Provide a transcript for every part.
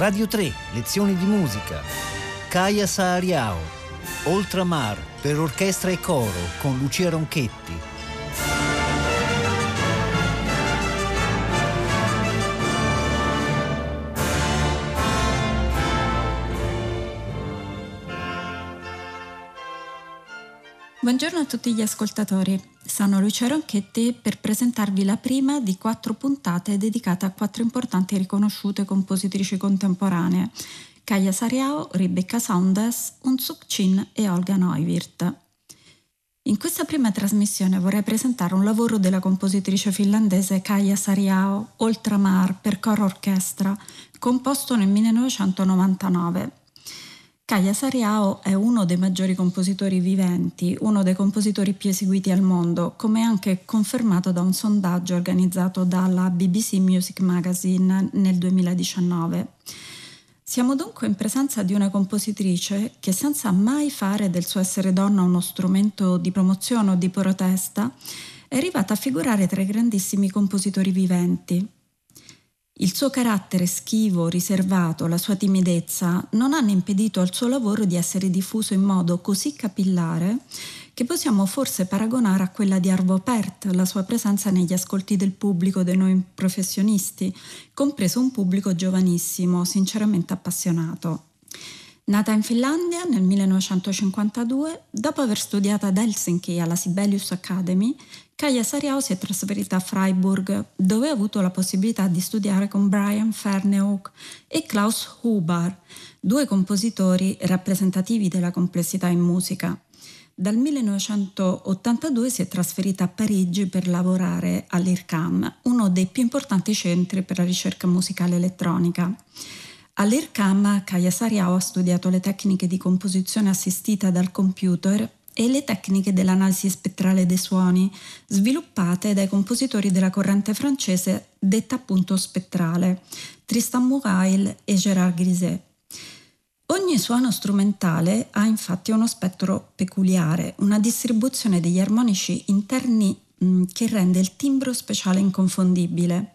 Radio 3, lezioni di musica. Kaya Saariao, Oltramar per orchestra e coro con Lucia Ronchetti. Buongiorno a tutti gli ascoltatori, sono Lucia Ronchetti per presentarvi la prima di quattro puntate dedicate a quattro importanti e riconosciute compositrici contemporanee, Kaya Sariao, Rebecca Saunders, Unsuk Chin e Olga Neuwirth. In questa prima trasmissione vorrei presentare un lavoro della compositrice finlandese Kaya Sariao, Oltramar per coro orchestra, composto nel 1999 Kaya Sariao è uno dei maggiori compositori viventi, uno dei compositori più eseguiti al mondo, come anche confermato da un sondaggio organizzato dalla BBC Music Magazine nel 2019. Siamo dunque in presenza di una compositrice che senza mai fare del suo essere donna uno strumento di promozione o di protesta, è arrivata a figurare tra i grandissimi compositori viventi, il suo carattere schivo, riservato, la sua timidezza non hanno impedito al suo lavoro di essere diffuso in modo così capillare che possiamo forse paragonare a quella di Arvo Pärt, la sua presenza negli ascolti del pubblico, dei noi professionisti, compreso un pubblico giovanissimo, sinceramente appassionato. Nata in Finlandia nel 1952, dopo aver studiato ad Helsinki alla Sibelius Academy, Kaya Sariao si è trasferita a Freiburg, dove ha avuto la possibilità di studiare con Brian Fernhoek e Klaus Huber, due compositori rappresentativi della complessità in musica. Dal 1982 si è trasferita a Parigi per lavorare all'IRCAM, uno dei più importanti centri per la ricerca musicale elettronica. All'IRCAM Kaya Sariao ha studiato le tecniche di composizione assistita dal computer e le tecniche dell'analisi spettrale dei suoni, sviluppate dai compositori della corrente francese detta appunto spettrale, Tristan Murail e Gérard Griset. Ogni suono strumentale ha infatti uno spettro peculiare, una distribuzione degli armonici interni che rende il timbro speciale inconfondibile.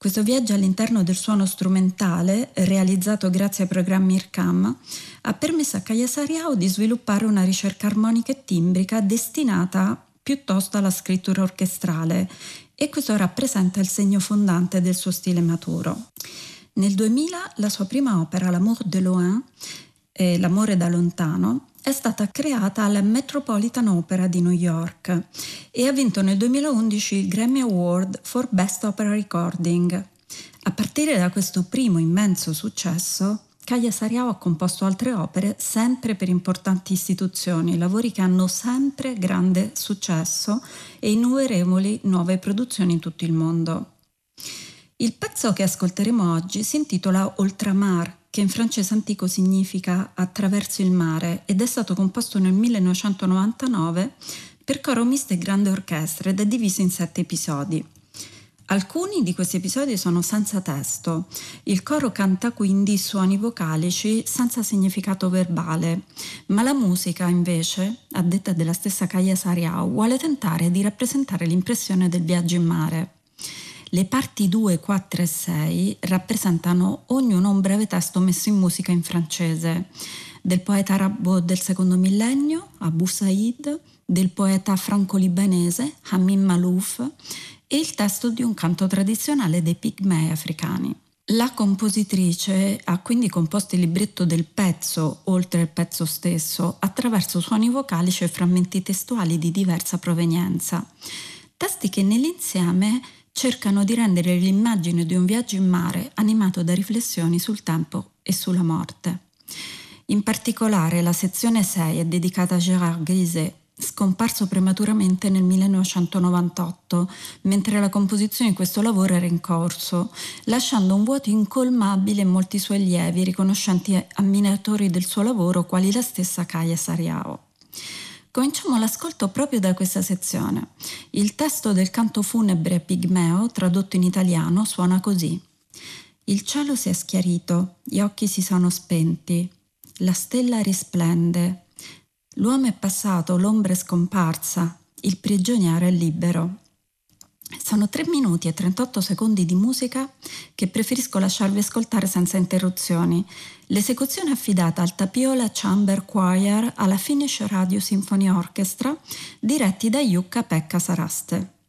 Questo viaggio all'interno del suono strumentale, realizzato grazie ai programmi IRCAM, ha permesso a Kaya Sariao di sviluppare una ricerca armonica e timbrica destinata piuttosto alla scrittura orchestrale e questo rappresenta il segno fondante del suo stile maturo. Nel 2000 la sua prima opera, L'amour de loin, eh, L'amore da lontano, è stata creata alla Metropolitan Opera di New York e ha vinto nel 2011 il Grammy Award for Best Opera Recording. A partire da questo primo immenso successo, Kaya Sariao ha composto altre opere sempre per importanti istituzioni, lavori che hanno sempre grande successo e innumerevoli nuove produzioni in tutto il mondo. Il pezzo che ascolteremo oggi si intitola Oltramar che in francese antico significa attraverso il mare ed è stato composto nel 1999 per coro misto e grande orchestra ed è diviso in sette episodi. Alcuni di questi episodi sono senza testo. Il coro canta quindi suoni vocalici senza significato verbale, ma la musica invece, a detta della stessa Kaya Sariao, vuole tentare di rappresentare l'impressione del viaggio in mare. Le parti 2, 4 e 6 rappresentano ognuno un breve testo messo in musica in francese del poeta arabo del secondo millennio, Abu Said, del poeta franco-libanese, Hamim Malouf, e il testo di un canto tradizionale dei pigmei africani. La compositrice ha quindi composto il libretto del pezzo, oltre il pezzo stesso, attraverso suoni vocalici e frammenti testuali di diversa provenienza. Testi che nell'insieme cercano di rendere l'immagine di un viaggio in mare animato da riflessioni sul tempo e sulla morte. In particolare la sezione 6 è dedicata a Gérard Griset, scomparso prematuramente nel 1998, mentre la composizione di questo lavoro era in corso, lasciando un vuoto incolmabile in molti suoi allievi, riconoscenti ammiratori del suo lavoro, quali la stessa Kaya Sariao. Cominciamo l'ascolto proprio da questa sezione. Il testo del canto funebre pigmeo, tradotto in italiano, suona così. Il cielo si è schiarito, gli occhi si sono spenti, la stella risplende, l'uomo è passato, l'ombra è scomparsa, il prigioniero è libero. Sono 3 minuti e 38 secondi di musica che preferisco lasciarvi ascoltare senza interruzioni. L'esecuzione è affidata al Tapiola Chamber Choir alla Finnish Radio Symphony Orchestra, diretti da Jukka Pekka Saraste.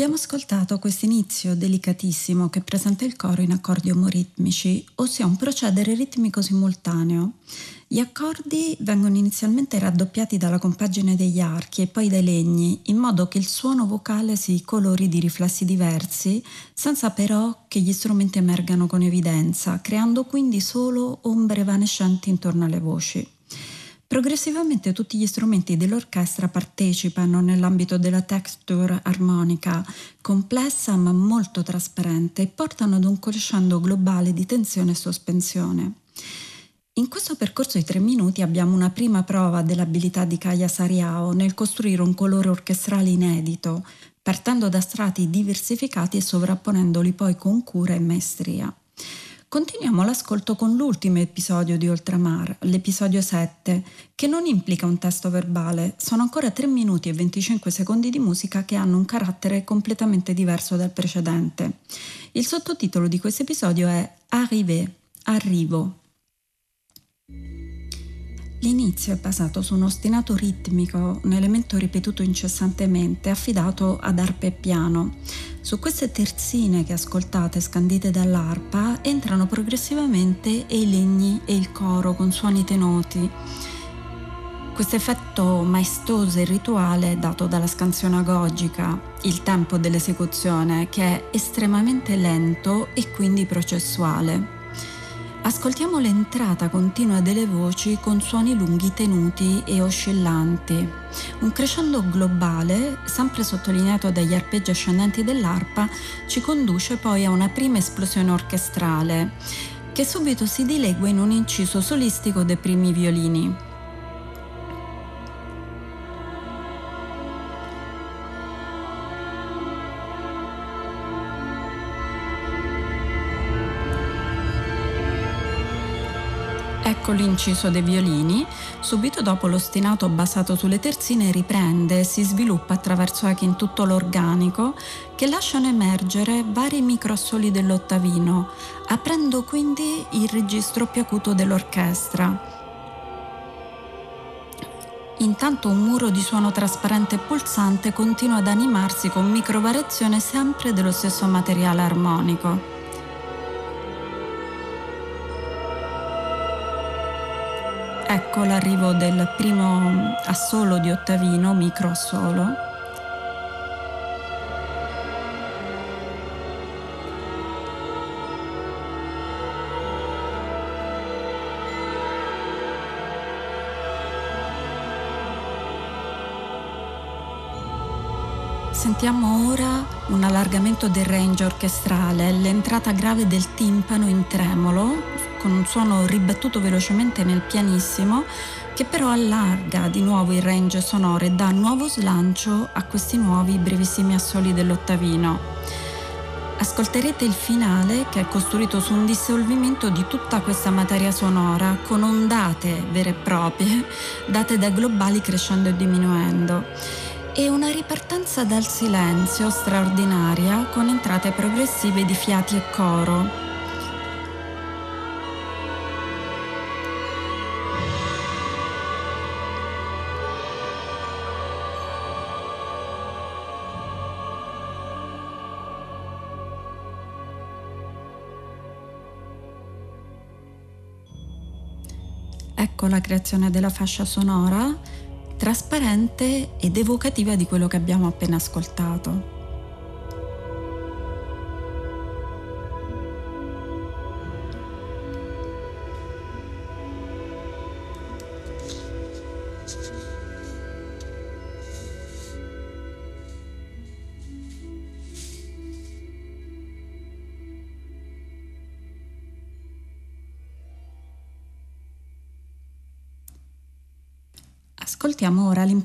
Abbiamo ascoltato questo inizio delicatissimo che presenta il coro in accordi omoritmici, ossia un procedere ritmico simultaneo. Gli accordi vengono inizialmente raddoppiati dalla compagine degli archi e poi dai legni, in modo che il suono vocale si colori di riflessi diversi, senza però che gli strumenti emergano con evidenza, creando quindi solo ombre evanescenti intorno alle voci. Progressivamente tutti gli strumenti dell'orchestra partecipano nell'ambito della texture armonica, complessa ma molto trasparente, e portano ad un crescendo globale di tensione e sospensione. In questo percorso di tre minuti abbiamo una prima prova dell'abilità di Kaya Sariao nel costruire un colore orchestrale inedito, partendo da strati diversificati e sovrapponendoli poi con cura e maestria. Continuiamo l'ascolto con l'ultimo episodio di Oltramar, l'episodio 7, che non implica un testo verbale, sono ancora 3 minuti e 25 secondi di musica che hanno un carattere completamente diverso dal precedente. Il sottotitolo di questo episodio è Arrivé, arrivo. L'inizio è basato su un ostinato ritmico, un elemento ripetuto incessantemente, affidato ad arpa e piano. Su queste terzine che ascoltate scandite dall'arpa entrano progressivamente e i legni e il coro con suoni tenuti. Questo effetto maestoso e rituale dato dalla scansione agogica, il tempo dell'esecuzione che è estremamente lento e quindi processuale. Ascoltiamo l'entrata continua delle voci con suoni lunghi tenuti e oscillanti. Un crescendo globale, sempre sottolineato dagli arpeggi ascendenti dell'arpa, ci conduce poi a una prima esplosione orchestrale, che subito si dilegua in un inciso solistico dei primi violini. Ecco l'inciso dei violini, subito dopo l'ostinato basato sulle terzine riprende e si sviluppa attraverso echi in tutto l'organico che lasciano emergere vari microassoli dell'ottavino, aprendo quindi il registro più acuto dell'orchestra. Intanto un muro di suono trasparente e pulsante continua ad animarsi con microvariazione sempre dello stesso materiale armonico. Ecco l'arrivo del primo assolo di ottavino, micro assolo. Sentiamo ora un allargamento del range orchestrale, l'entrata grave del timpano in tremolo con un suono ribattuto velocemente nel pianissimo che però allarga di nuovo il range sonoro e dà nuovo slancio a questi nuovi brevissimi assoli dell'ottavino. Ascolterete il finale che è costruito su un dissolvimento di tutta questa materia sonora con ondate vere e proprie date dai globali crescendo e diminuendo e una ripartenza dal silenzio straordinaria con entrate progressive di fiati e coro. Ecco la creazione della fascia sonora trasparente ed evocativa di quello che abbiamo appena ascoltato.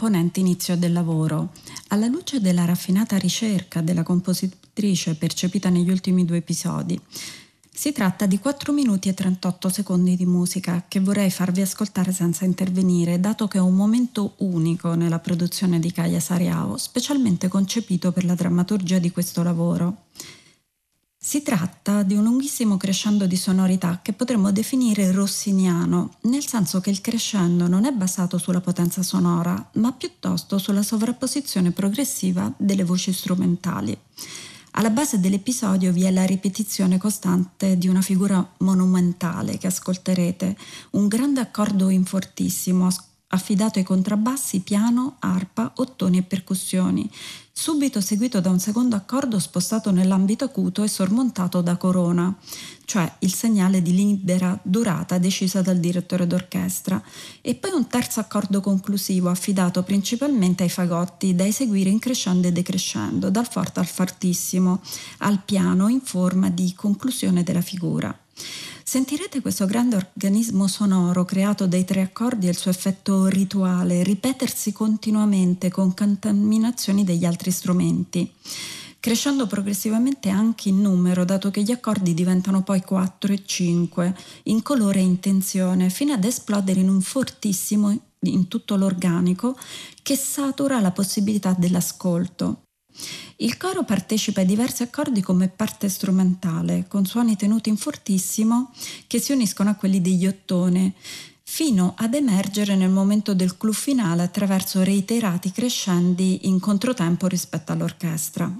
L'imponente inizio del lavoro. Alla luce della raffinata ricerca della compositrice percepita negli ultimi due episodi, si tratta di 4 minuti e 38 secondi di musica che vorrei farvi ascoltare senza intervenire, dato che è un momento unico nella produzione di Kaya Sariao, specialmente concepito per la drammaturgia di questo lavoro. Si tratta di un lunghissimo crescendo di sonorità che potremmo definire rossiniano, nel senso che il crescendo non è basato sulla potenza sonora, ma piuttosto sulla sovrapposizione progressiva delle voci strumentali. Alla base dell'episodio vi è la ripetizione costante di una figura monumentale che ascolterete, un grande accordo in fortissimo, affidato ai contrabbassi, piano, arpa, ottoni e percussioni, subito seguito da un secondo accordo spostato nell'ambito acuto e sormontato da corona, cioè il segnale di libera durata decisa dal direttore d'orchestra, e poi un terzo accordo conclusivo affidato principalmente ai fagotti da eseguire in crescendo e decrescendo, dal forte al fortissimo, al piano in forma di conclusione della figura. Sentirete questo grande organismo sonoro creato dai tre accordi e il suo effetto rituale ripetersi continuamente con contaminazioni degli altri strumenti crescendo progressivamente anche in numero, dato che gli accordi diventano poi 4 e 5, in colore e in tensione, fino ad esplodere in un fortissimo in tutto l'organico che satura la possibilità dell'ascolto. Il coro partecipa ai diversi accordi come parte strumentale, con suoni tenuti in fortissimo che si uniscono a quelli degli ottone, fino ad emergere nel momento del clou finale attraverso reiterati crescendi in controtempo rispetto all'orchestra.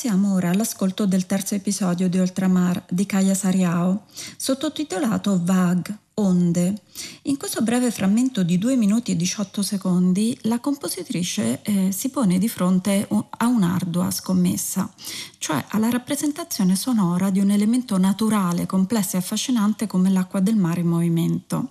Passiamo ora all'ascolto del terzo episodio di Oltramar di Kaya Sariao, sottotitolato Vague Onde. In questo breve frammento di 2 minuti e 18 secondi la compositrice eh, si pone di fronte a un'ardua scommessa, cioè alla rappresentazione sonora di un elemento naturale, complesso e affascinante come l'acqua del mare in movimento.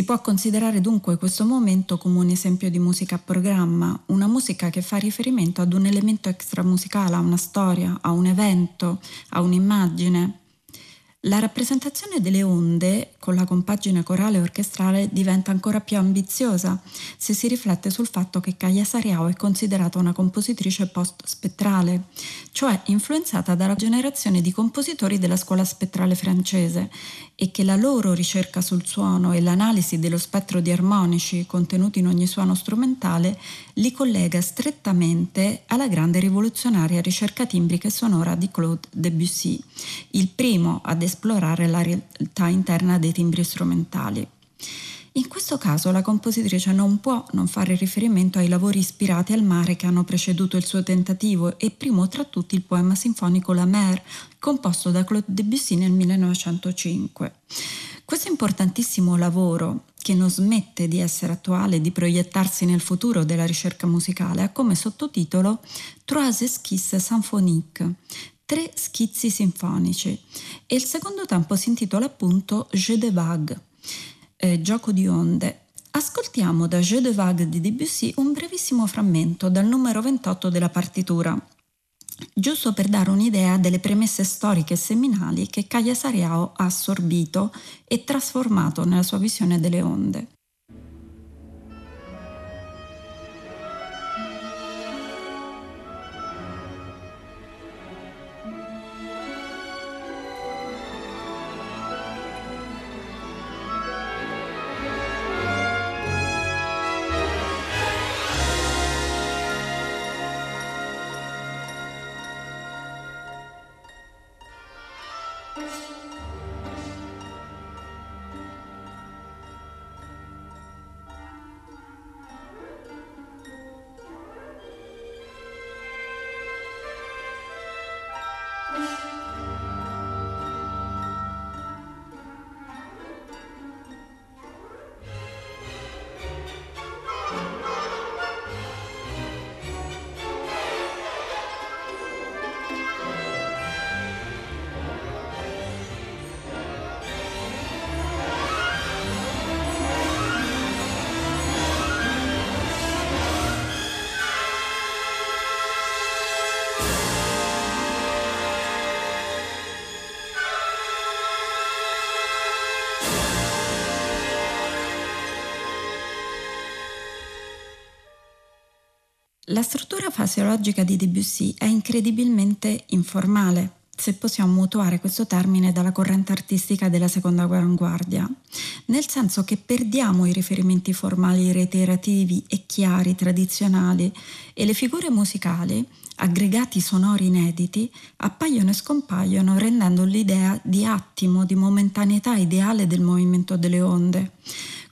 Si può considerare dunque questo momento come un esempio di musica a programma, una musica che fa riferimento ad un elemento extramusicale, a una storia, a un evento, a un'immagine, la rappresentazione delle onde con la compagine corale e orchestrale diventa ancora più ambiziosa se si riflette sul fatto che Kaya Sariao è considerata una compositrice post-spettrale, cioè influenzata dalla generazione di compositori della scuola spettrale francese e che la loro ricerca sul suono e l'analisi dello spettro di armonici contenuti in ogni suono strumentale li collega strettamente alla grande rivoluzionaria ricerca timbrica e sonora di Claude Debussy, il primo ad esplorare la realtà interna dei timbri strumentali. In questo caso la compositrice non può non fare riferimento ai lavori ispirati al mare che hanno preceduto il suo tentativo e primo tra tutti il poema sinfonico La Mer, composto da Claude Debussy nel 1905. Questo importantissimo lavoro, che non smette di essere attuale e di proiettarsi nel futuro della ricerca musicale, ha come sottotitolo Trois esquisses symphoniques, tre schizzi sinfonici e il secondo tempo si intitola appunto Jeu de vague, eh, gioco di onde. Ascoltiamo da Jeu de vague di Debussy un brevissimo frammento dal numero 28 della partitura, giusto per dare un'idea delle premesse storiche e seminali che Kaya Sariao ha assorbito e trasformato nella sua visione delle onde. La struttura fasiologica di Debussy è incredibilmente informale, se possiamo mutuare questo termine dalla corrente artistica della seconda avanguardia, nel senso che perdiamo i riferimenti formali reiterativi e chiari, tradizionali, e le figure musicali, aggregati sonori inediti, appaiono e scompaiono rendendo l'idea di attimo, di momentaneità ideale del movimento delle onde.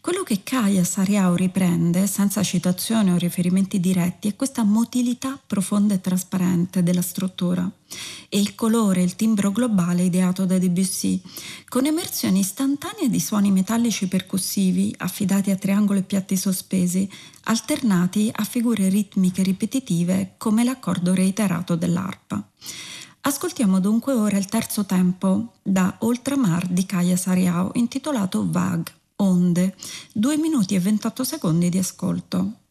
Quello che Kaya Sariao riprende, senza citazioni o riferimenti diretti, è questa motilità profonda e trasparente della struttura e il colore, il timbro globale ideato da Debussy, con emersioni istantanee di suoni metallici percussivi affidati a triangoli e piatti sospesi, alternati a figure ritmiche ripetitive come l'accordo reiterato dell'arpa. Ascoltiamo dunque ora il terzo tempo da Oltramar di Kaya Sariao intitolato Vague. Onde, 2 minuti e 28 secondi di ascolto.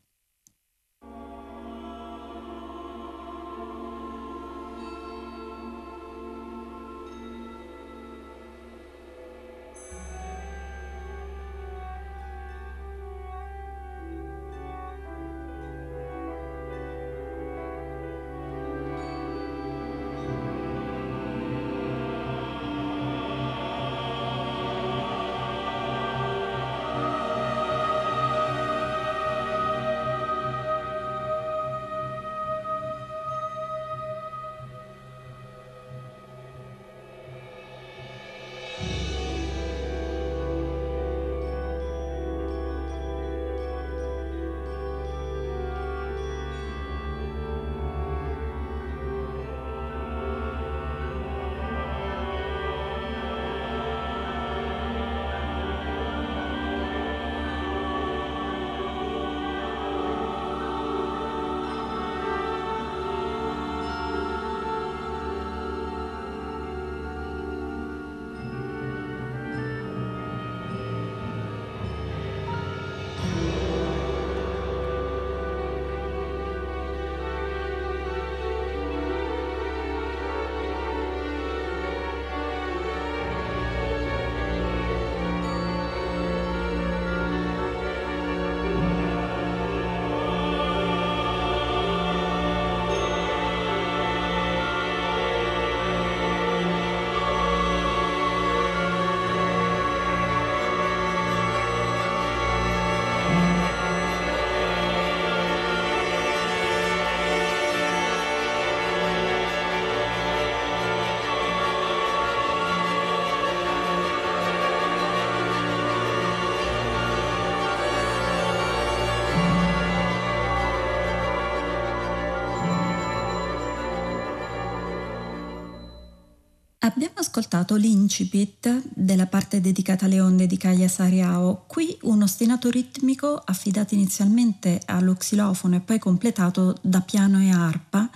Ascoltato l'incipit della parte dedicata alle onde di Kaya Sariao, qui un ostinato ritmico affidato inizialmente allo xilofono e poi completato da piano e arpa,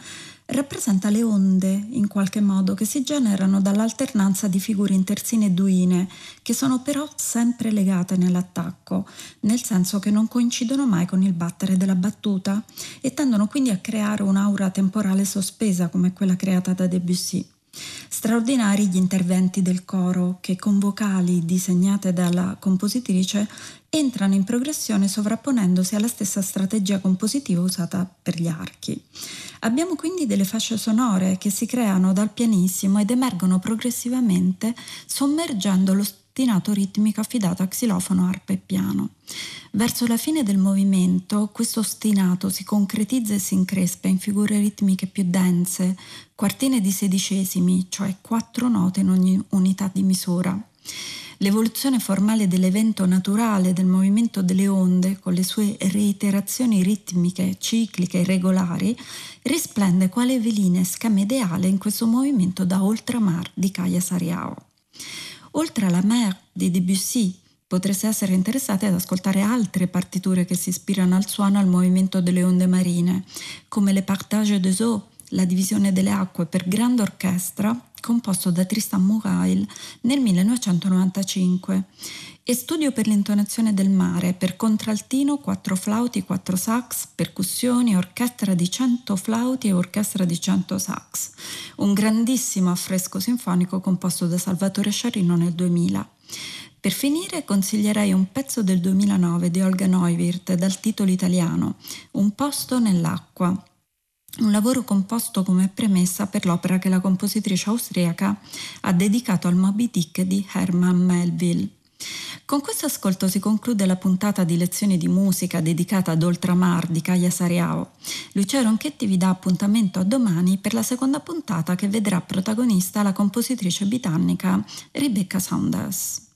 rappresenta le onde, in qualche modo, che si generano dall'alternanza di figure intersine e duine, che sono però sempre legate nell'attacco, nel senso che non coincidono mai con il battere della battuta e tendono quindi a creare un'aura temporale sospesa come quella creata da Debussy. Straordinari gli interventi del coro che con vocali disegnate dalla compositrice entrano in progressione sovrapponendosi alla stessa strategia compositiva usata per gli archi. Abbiamo quindi delle fasce sonore che si creano dal pianissimo ed emergono progressivamente sommergendo lo ostinato ritmico affidato a xilofono, arpa e piano. Verso la fine del movimento questo ostinato si concretizza e si increspa in figure ritmiche più dense, quartine di sedicesimi, cioè quattro note in ogni unità di misura. L'evoluzione formale dell'evento naturale del movimento delle onde, con le sue reiterazioni ritmiche, cicliche e regolari, risplende quale velinesca ideale in questo movimento da oltramar di Kaya Sariao. Oltre alla Mer di Debussy, potreste essere interessati ad ascoltare altre partiture che si ispirano al suono e al movimento delle onde marine, come le Partage des eaux, la divisione delle acque per grande orchestra composto da Tristan Murail nel 1995 e Studio per l'intonazione del mare per contraltino, quattro flauti, quattro sax, percussioni, orchestra di 100 flauti e orchestra di 100 sax. Un grandissimo affresco sinfonico composto da Salvatore Sciarrino nel 2000. Per finire consiglierei un pezzo del 2009 di Olga Neuwirth dal titolo italiano Un posto nell'acqua un lavoro composto come premessa per l'opera che la compositrice austriaca ha dedicato al Moby Dick di Herman Melville. Con questo ascolto si conclude la puntata di lezioni di musica dedicata ad Oltramar di Kaya Sariao. Lucia Ronchetti vi dà appuntamento a domani per la seconda puntata che vedrà protagonista la compositrice britannica Rebecca Saunders.